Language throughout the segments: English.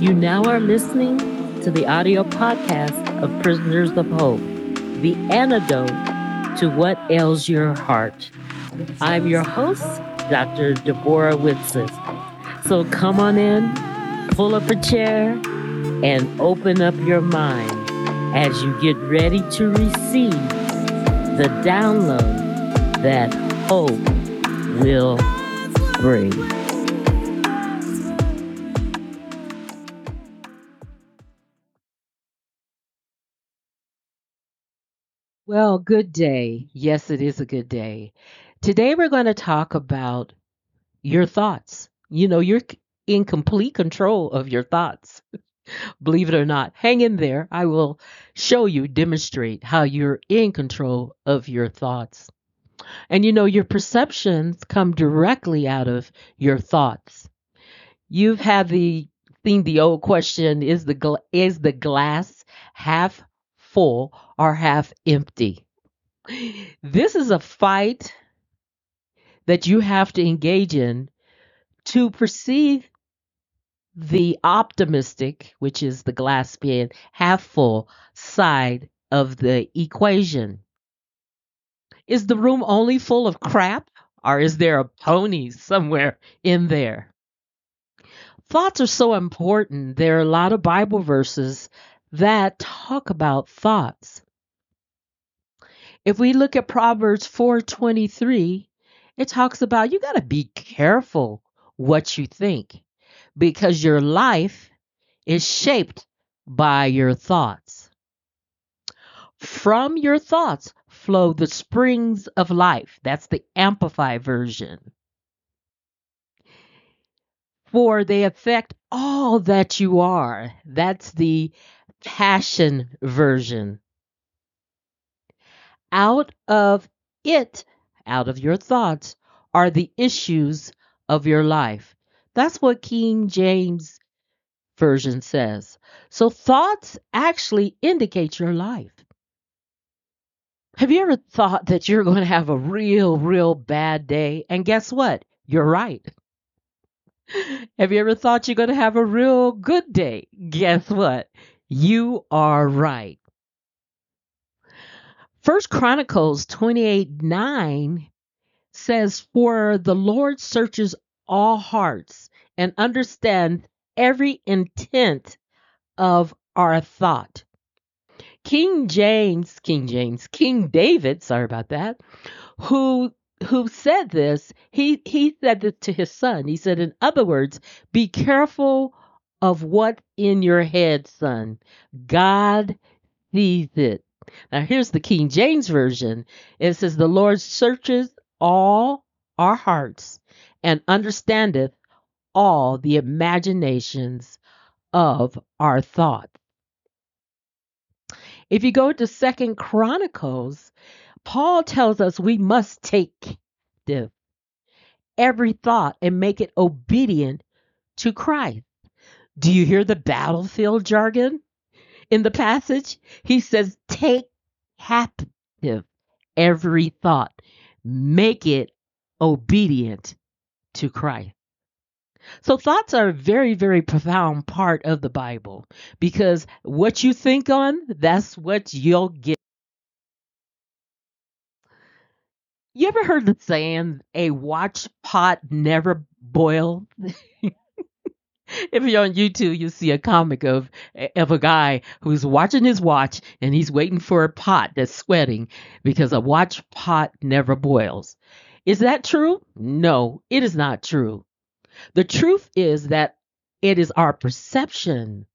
You now are listening to the audio podcast of Prisoners of Hope, the antidote to what ails your heart. I'm your host, Dr. Deborah Whitson. So come on in, pull up a chair, and open up your mind as you get ready to receive the download that hope will bring. Well, good day. Yes, it is a good day. Today we're going to talk about your thoughts. You know, you're in complete control of your thoughts. Believe it or not, hang in there. I will show you, demonstrate how you're in control of your thoughts. And you know, your perceptions come directly out of your thoughts. You've had the seen the old question: Is the gla- is the glass half full or half empty? This is a fight that you have to engage in to perceive the optimistic, which is the glass being half full side of the equation. Is the room only full of crap or is there a pony somewhere in there? Thoughts are so important. There are a lot of Bible verses that talk about thoughts. If we look at Proverbs 4:23, it talks about you got to be careful what you think because your life is shaped by your thoughts. From your thoughts flow the springs of life. That's the amplified version. For they affect all that you are. That's the passion version. Out of it, out of your thoughts, are the issues of your life. That's what King James Version says. So thoughts actually indicate your life. Have you ever thought that you're going to have a real, real bad day? And guess what? You're right. Have you ever thought you're going to have a real good day? Guess what? You are right. First Chronicles 28 9 says, For the Lord searches all hearts and understands every intent of our thought. King James, King James, King David, sorry about that, who who said this, he he said this to his son. He said, in other words, be careful of what in your head, son. God sees it. Now here's the King James version. It says, the Lord searches all our hearts and understandeth all the imaginations of our thoughts. If you go to Second Chronicles, Paul tells us we must take every thought and make it obedient to Christ. Do you hear the battlefield jargon in the passage? He says, take captive every thought, make it obedient to Christ. So thoughts are a very, very profound part of the Bible because what you think on, that's what you'll get. You ever heard the saying, a watch pot never boils? if you're on YouTube, you'll see a comic of of a guy who's watching his watch and he's waiting for a pot that's sweating because a watch pot never boils. Is that true? No, it is not true. The truth is that it is our perception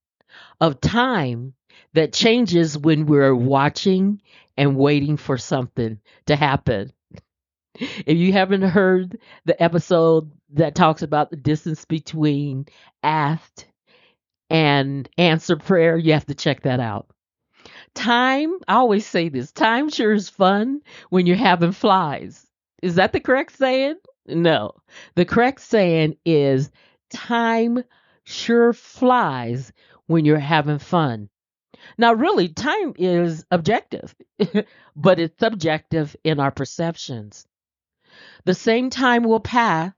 of time that changes when we're watching and waiting for something to happen. If you haven't heard the episode that talks about the distance between asked and answer prayer, you have to check that out. Time, I always say this time sure is fun when you're having flies. Is that the correct saying? No. The correct saying is time sure flies when you're having fun. Now, really, time is objective, but it's subjective in our perceptions. The same time will pass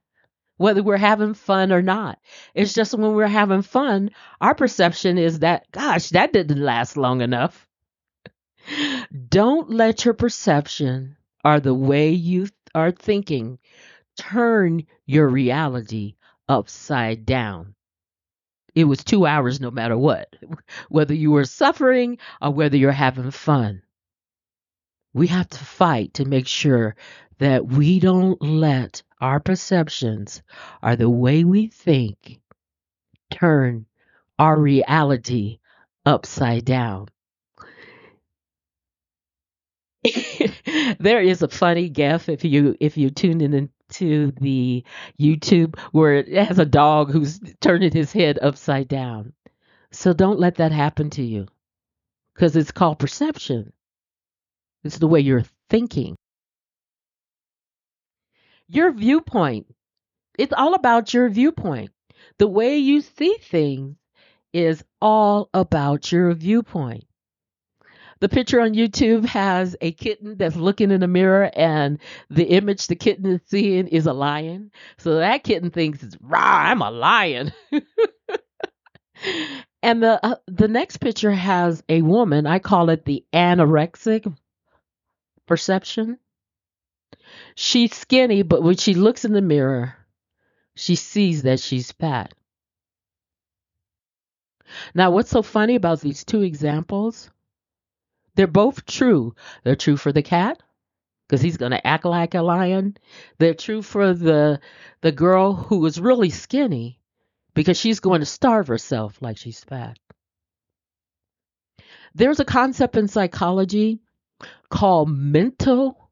whether we're having fun or not. It's just when we're having fun, our perception is that, gosh, that didn't last long enough. Don't let your perception or the way you are thinking turn your reality upside down. It was two hours no matter what, whether you were suffering or whether you're having fun. We have to fight to make sure that we don't let our perceptions or the way we think turn our reality upside down. there is a funny gif if you if you tune in into the YouTube where it has a dog who's turning his head upside down. So don't let that happen to you because it's called perception. It's the way you're thinking. Your viewpoint. It's all about your viewpoint. The way you see things is all about your viewpoint. The picture on YouTube has a kitten that's looking in a mirror, and the image the kitten is seeing is a lion. So that kitten thinks, it's "Rah, I'm a lion." and the uh, the next picture has a woman. I call it the anorexic perception. She's skinny, but when she looks in the mirror, she sees that she's fat. Now, what's so funny about these two examples? They're both true. They're true for the cat because he's going to act like a lion. They're true for the the girl who is really skinny because she's going to starve herself like she's fat. There's a concept in psychology called mental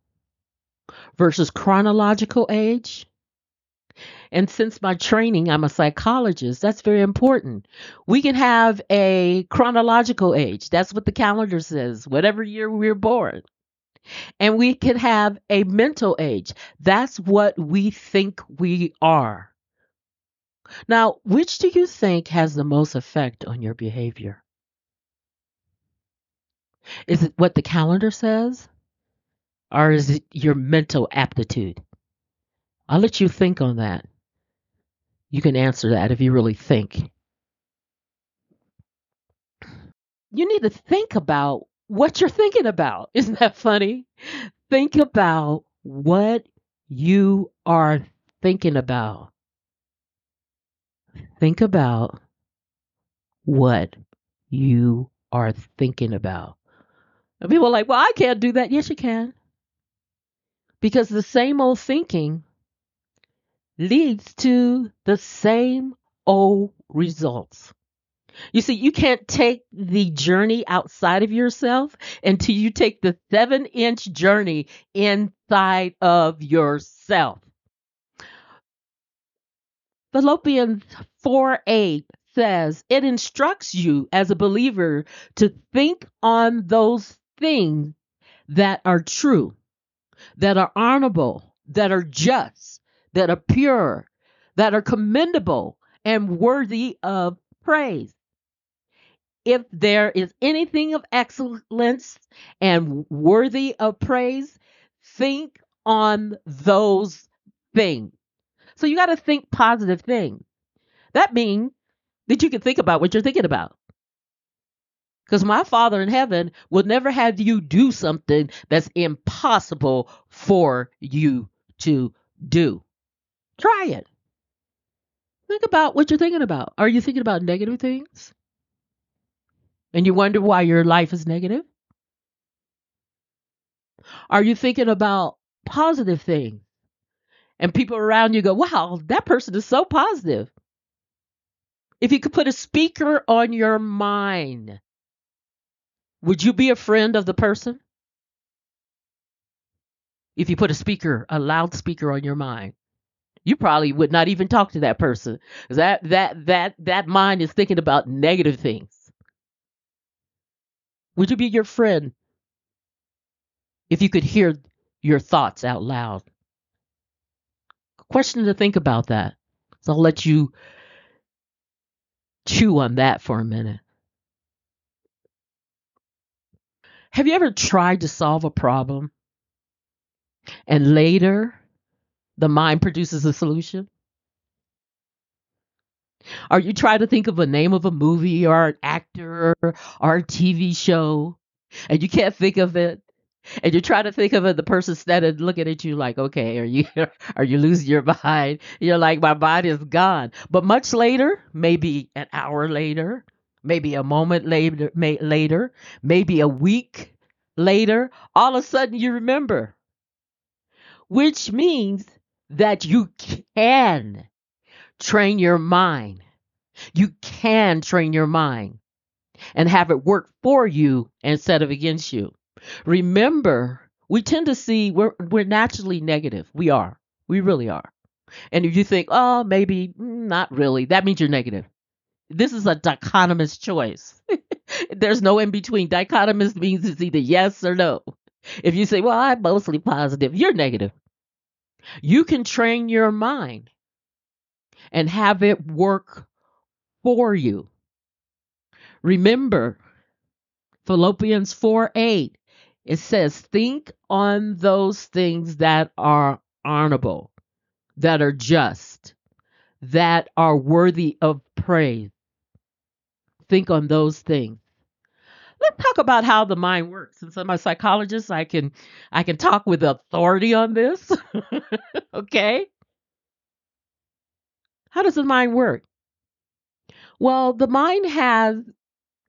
versus chronological age. And since my training, I'm a psychologist, that's very important. We can have a chronological age. That's what the calendar says, whatever year we're born. And we can have a mental age. That's what we think we are. Now, which do you think has the most effect on your behavior? Is it what the calendar says? Or is it your mental aptitude? I'll let you think on that. You can answer that if you really think. You need to think about what you're thinking about. Isn't that funny? Think about what you are thinking about. Think about what you are thinking about. And people are like, well, I can't do that. Yes, you can. Because the same old thinking leads to the same old results. You see, you can't take the journey outside of yourself until you take the seven inch journey inside of yourself. Philippians 4 8 says it instructs you as a believer to think on those things that are true, that are honorable, that are just, that are pure, that are commendable and worthy of praise. If there is anything of excellence and worthy of praise, think on those things. So you got to think positive things. That means that you can think about what you're thinking about. Because my Father in heaven will never have you do something that's impossible for you to do. Try it. Think about what you're thinking about. Are you thinking about negative things? And you wonder why your life is negative? Are you thinking about positive things? And people around you go, wow, that person is so positive. If you could put a speaker on your mind, would you be a friend of the person? If you put a speaker, a loudspeaker on your mind, you probably would not even talk to that person. That that that that mind is thinking about negative things. Would you be your friend if you could hear your thoughts out loud? Question to think about that. So I'll let you chew on that for a minute. Have you ever tried to solve a problem and later the mind produces a solution? Or you try to think of a name of a movie or an actor or a TV show and you can't think of it. And you try to think of it, the person standing looking at you like, okay, are you are you losing your mind? You're like, my body is gone. But much later, maybe an hour later, maybe a moment later, may, later, maybe a week later, all of a sudden you remember, which means that you can train your mind. You can train your mind and have it work for you instead of against you. Remember, we tend to see we're we're naturally negative. We are. We really are. And if you think, oh, maybe mm, not really, that means you're negative. This is a dichotomous choice. There's no in between. Dichotomous means it's either yes or no. If you say, well, I'm mostly positive, you're negative. You can train your mind and have it work for you. Remember, Philippians 4 8, it says, Think on those things that are honorable, that are just, that are worthy of praise. Think on those things. Let's talk about how the mind works. Since I'm a psychologist, I can I can talk with authority on this. okay? How does the mind work? Well, the mind has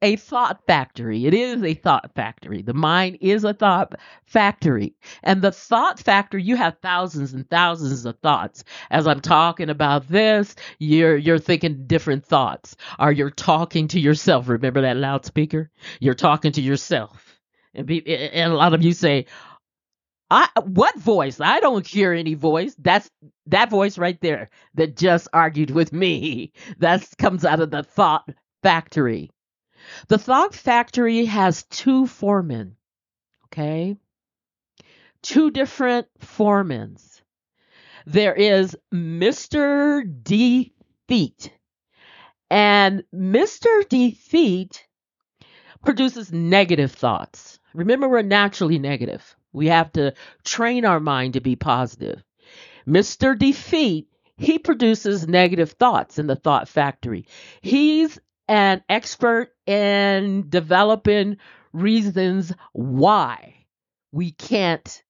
a thought factory. It is a thought factory. The mind is a thought factory. And the thought factory, you have thousands and thousands of thoughts. As I'm talking about this, you're you're thinking different thoughts. Or you're talking to yourself. Remember that loudspeaker? You're talking to yourself. And, be, and a lot of you say, I what voice? I don't hear any voice. That's that voice right there that just argued with me. That comes out of the thought factory. The thought factory has two foremen, okay? Two different foremen. There is Mr. Defeat, and Mr. Defeat produces negative thoughts. Remember, we're naturally negative. We have to train our mind to be positive. Mr. Defeat, he produces negative thoughts in the thought factory. He's an expert in developing reasons why we can't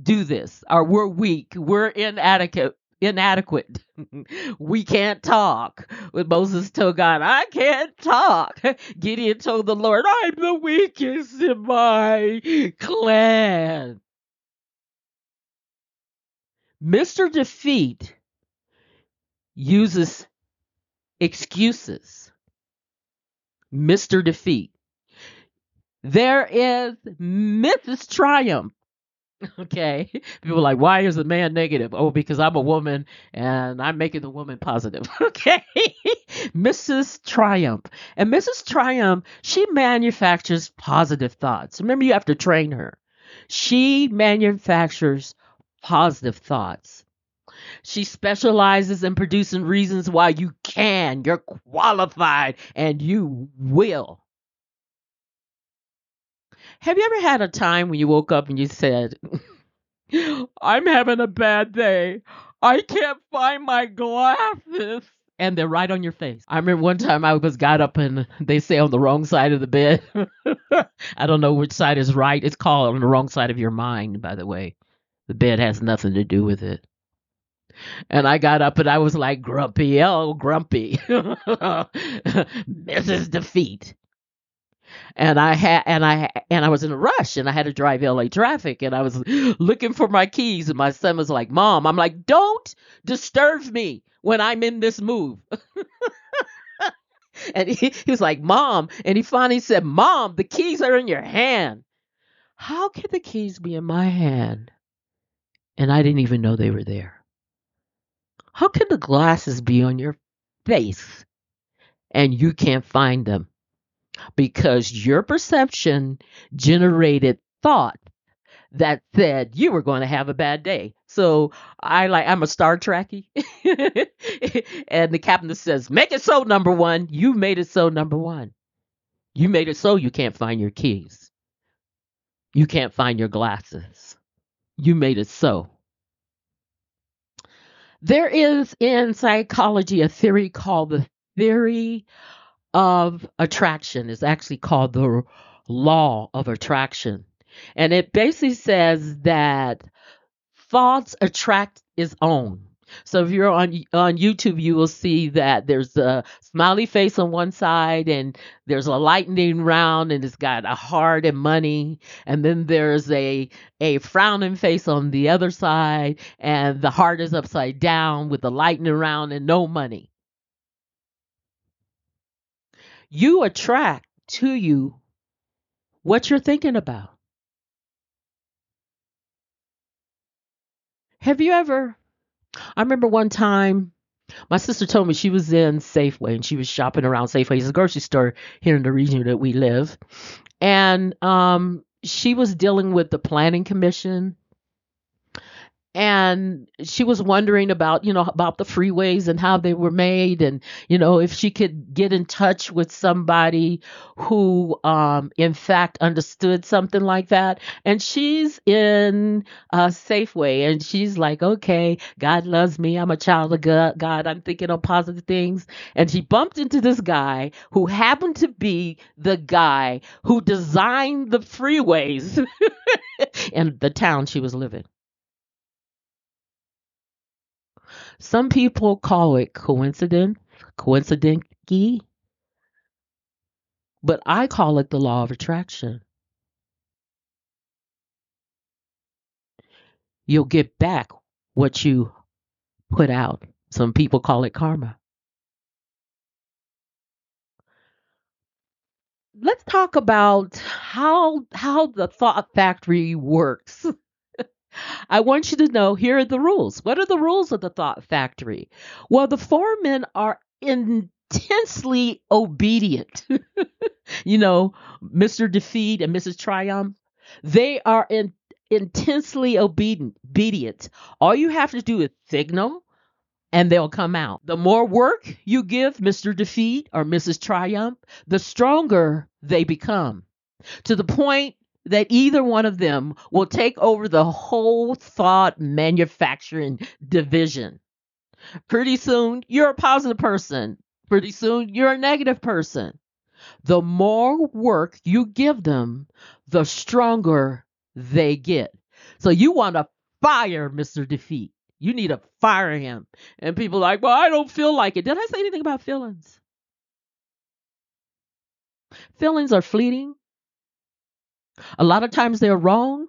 do this or we're weak, we're inadequate. Inadequate. we can't talk. When Moses told God, I can't talk. Gideon told the Lord, I'm the weakest in my clan. Mr. Defeat uses excuses Mr. Defeat. There is Mrs. Triumph. Okay. People are like, why is the man negative? Oh, because I'm a woman and I'm making the woman positive. Okay. Mrs. Triumph. And Mrs. Triumph, she manufactures positive thoughts. Remember, you have to train her. She manufactures positive thoughts. She specializes in producing reasons why you can, you're qualified, and you will. Have you ever had a time when you woke up and you said, I'm having a bad day. I can't find my glasses. And they're right on your face. I remember one time I was got up and they say on the wrong side of the bed. I don't know which side is right. It's called on the wrong side of your mind, by the way. The bed has nothing to do with it. And I got up and I was like, grumpy, oh, grumpy. Mrs. Defeat. And I had and I and I was in a rush and I had to drive LA traffic and I was looking for my keys and my son was like, "Mom," I'm like, "Don't disturb me when I'm in this move." and he, he was like, "Mom," and he finally said, "Mom, the keys are in your hand." How could the keys be in my hand? And I didn't even know they were there. How can the glasses be on your face and you can't find them? Because your perception generated thought that said you were going to have a bad day. So I like I'm a Star Trekkie, and the captain says, "Make it so, number one. You made it so, number one. You made it so you can't find your keys. You can't find your glasses. You made it so." There is in psychology a theory called the theory of attraction. It's actually called the law of attraction. And it basically says that thoughts attract its own. So if you're on on YouTube, you will see that there's a smiley face on one side, and there's a lightning round, and it's got a heart and money, and then there's a a frowning face on the other side, and the heart is upside down with the lightning round and no money. You attract to you what you're thinking about. Have you ever I remember one time my sister told me she was in Safeway and she was shopping around Safeway. It's a grocery store here in the region that we live. And um, she was dealing with the planning commission and she was wondering about you know about the freeways and how they were made and you know if she could get in touch with somebody who um in fact understood something like that. And she's in uh safeway and she's like okay god loves me. I'm a child of god, i'm thinking of positive things. And she bumped into this guy who happened to be the guy who designed the freeways in the town she was living Some people call it coincidence, coincidency, but I call it the law of attraction. You'll get back what you put out. Some people call it karma. Let's talk about how how the thought factory works. I want you to know here are the rules. What are the rules of the Thought Factory? Well, the foremen are intensely obedient. you know, Mr. Defeat and Mrs. Triumph, they are in, intensely obedient. obedient. All you have to do is signal and they'll come out. The more work you give Mr. Defeat or Mrs. Triumph, the stronger they become to the point that either one of them will take over the whole thought manufacturing division. Pretty soon, you're a positive person. Pretty soon, you're a negative person. The more work you give them, the stronger they get. So you want to fire Mr. Defeat. You need to fire him. And people are like, well, I don't feel like it. Did I say anything about feelings? Feelings are fleeting. A lot of times they're wrong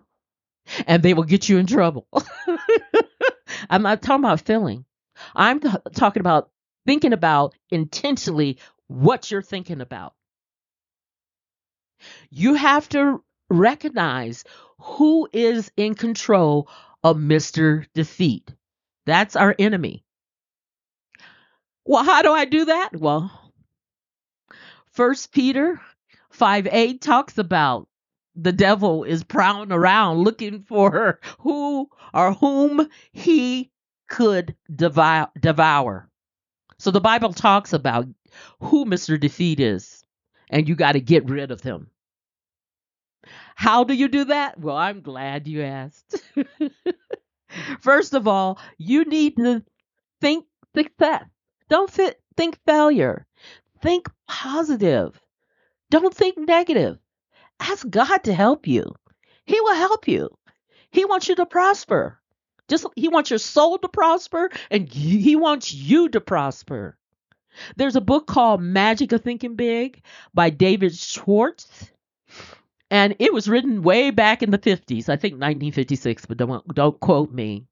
and they will get you in trouble. I'm not talking about feeling. I'm t- talking about thinking about intentionally what you're thinking about. You have to recognize who is in control of Mr. Defeat. That's our enemy. Well, how do I do that? Well, First Peter 5 8 talks about the devil is prowling around looking for who or whom he could devour. So the Bible talks about who Mr. Defeat is, and you got to get rid of him. How do you do that? Well, I'm glad you asked. First of all, you need to think success. Don't think failure. Think positive. Don't think negative. Ask God to help you. He will help you. He wants you to prosper. Just he wants your soul to prosper and he wants you to prosper. There's a book called Magic of Thinking Big by David Schwartz. And it was written way back in the 50s, I think 1956, but don't don't quote me.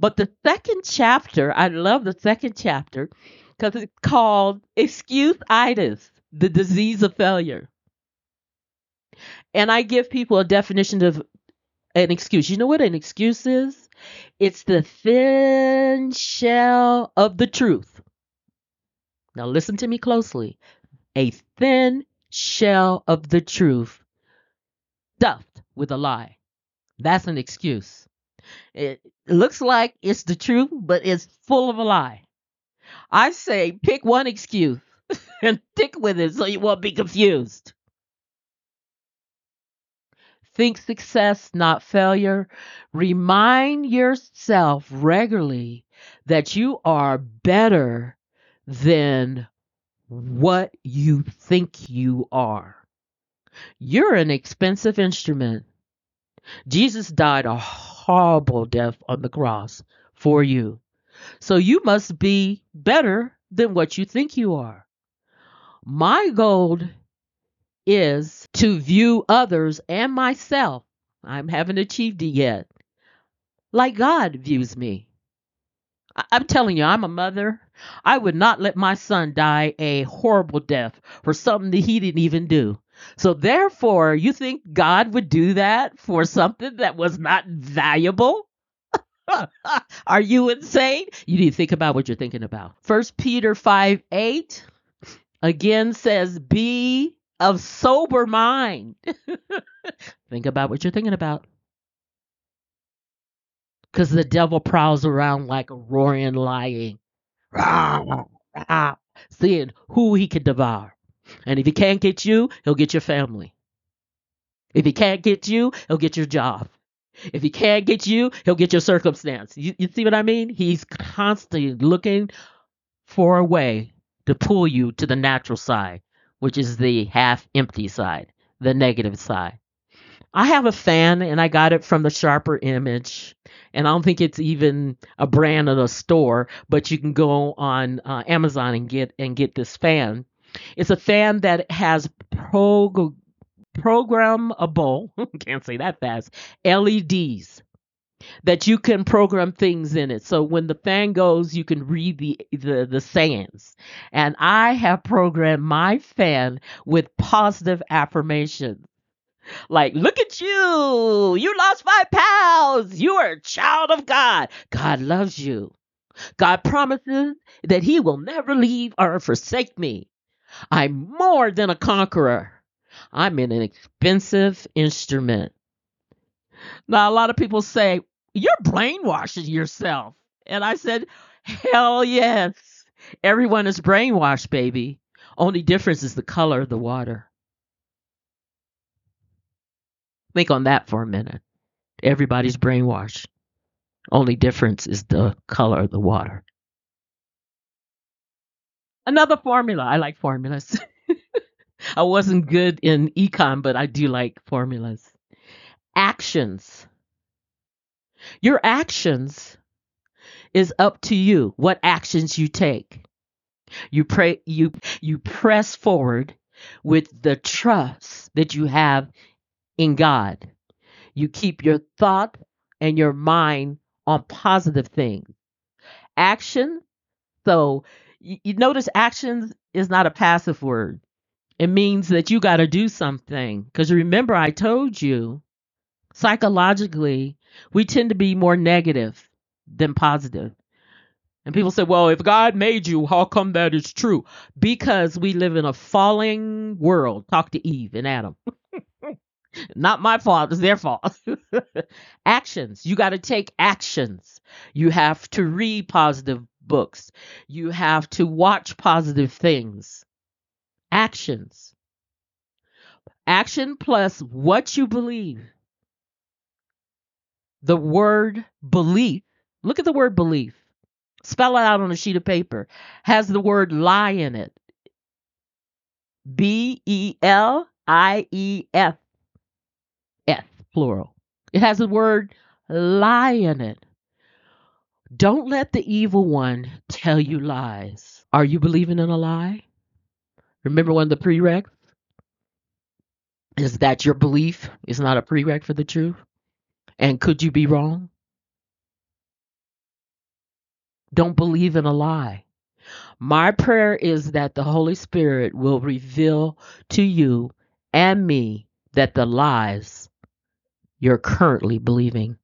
But the second chapter, I love the second chapter because it's called Excuse-itis, the disease of failure and I give people a definition of an excuse. You know what an excuse is? It's the thin shell of the truth. Now, listen to me closely. A thin shell of the truth stuffed with a lie. That's an excuse. It looks like it's the truth, but it's full of a lie. I say pick one excuse and stick with it so you won't be confused. Think success, not failure. Remind yourself regularly that you are better than what you think you are. You're an expensive instrument. Jesus died a horrible death on the cross for you. So you must be better than what you think you are. My goal is to view others and myself. I haven't achieved it yet. Like God views me. I'm telling you, I'm a mother. I would not let my son die a horrible death for something that he didn't even do. So therefore, you think God would do that for something that was not valuable? Are you insane? You need to think about what you're thinking about. First Peter 5 8 again says, Be of sober mind. think about what you're thinking about. Because the devil prowls around like a roaring lion, seeing who he can devour. And if he can't get you, he'll get your family. If he can't get you, he'll get your job. If he can't get you, he'll get your circumstance. You, you see what I mean? He's constantly looking for a way to pull you to the natural side, which is the half empty side, the negative side. I have a fan and I got it from the Sharper Image. And I don't think it's even a brand of a store, but you can go on uh, Amazon and get and get this fan. It's a fan that has prog- programmable, can't say that fast, LEDs that you can program things in it. So when the fan goes, you can read the the the sayings. And I have programmed my fan with positive affirmations. Like, look at you. You lost five pounds. You are a child of God. God loves you. God promises that he will never leave or forsake me. I'm more than a conqueror. I'm an expensive instrument. Now, a lot of people say, You're brainwashing yourself. And I said, Hell yes. Everyone is brainwashed, baby. Only difference is the color of the water. Think on that for a minute. Everybody's brainwashed. Only difference is the color of the water. Another formula. I like formulas. I wasn't good in econ, but I do like formulas. Actions. Your actions is up to you. What actions you take. You pray you you press forward with the trust that you have in God. You keep your thought and your mind on positive things. Action, so you, you notice actions is not a passive word. It means that you got to do something. Because remember, I told you psychologically, we tend to be more negative than positive. And people say, well, if God made you, how come that is true? Because we live in a falling world. Talk to Eve and Adam. Not my fault, it's their fault. actions. You got to take actions. You have to read positive books. You have to watch positive things. Actions. Action plus what you believe. The word belief. Look at the word belief. Spell it out on a sheet of paper. Has the word lie in it. B E L I E F. F, plural. It has the word lie in it. Don't let the evil one tell you lies. Are you believing in a lie? Remember one of the prereqs? Is that your belief is not a prereq for the truth? And could you be wrong? Don't believe in a lie. My prayer is that the Holy Spirit will reveal to you and me that the lies you're currently believing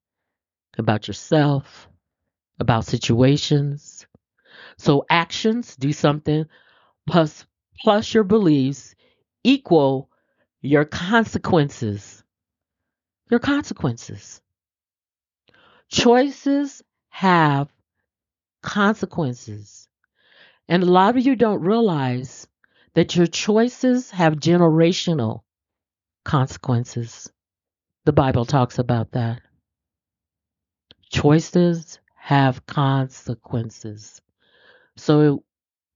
about yourself, about situations. So actions, do something, plus plus your beliefs equal your consequences. Your consequences. Choices have consequences. And a lot of you don't realize that your choices have generational consequences. The Bible talks about that. Choices have consequences. So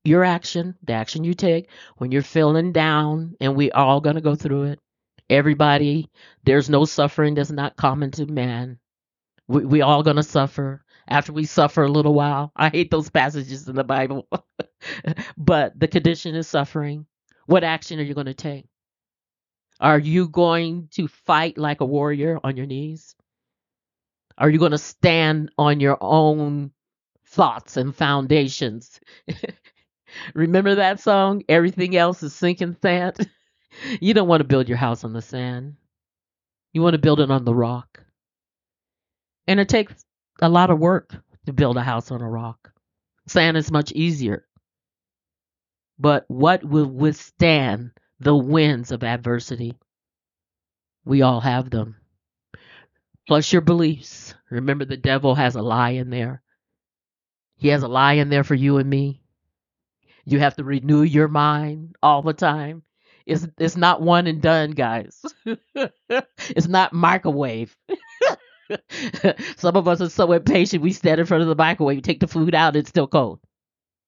your action, the action you take when you're feeling down, and we all gonna go through it. Everybody, there's no suffering that's not common to man. We we all gonna suffer after we suffer a little while. I hate those passages in the Bible, but the condition is suffering. What action are you gonna take? Are you going to fight like a warrior on your knees? Are you going to stand on your own thoughts and foundations? Remember that song? Everything else is sinking sand. you don't want to build your house on the sand. You want to build it on the rock. And it takes a lot of work to build a house on a rock. Sand is much easier. But what will withstand the winds of adversity? We all have them. Plus your beliefs. Remember, the devil has a lie in there. He has a lie in there for you and me. You have to renew your mind all the time. It's it's not one and done, guys. it's not microwave. Some of us are so impatient we stand in front of the microwave, take the food out, it's still cold.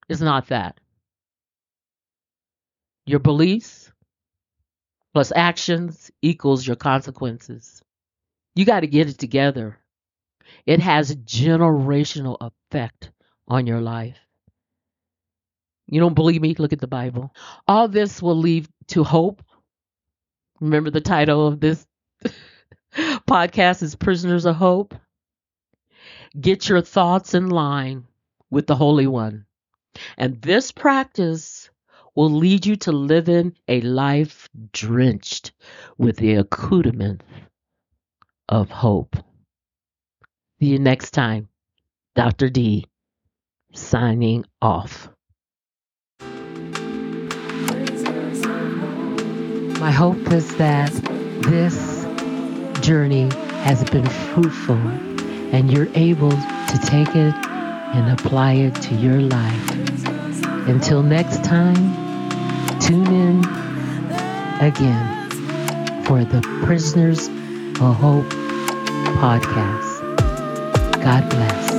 It's not that. Your beliefs plus actions equals your consequences. You got to get it together. It has generational effect on your life. You don't believe me? Look at the Bible. All this will lead to hope. Remember the title of this podcast is Prisoners of Hope. Get your thoughts in line with the Holy One. And this practice will lead you to living a life drenched with the accoutrements of hope. See you next time. Dr. D signing off. My hope is that this journey has been fruitful and you're able to take it and apply it to your life. Until next time, tune in again for the Prisoners of Hope podcast. God bless.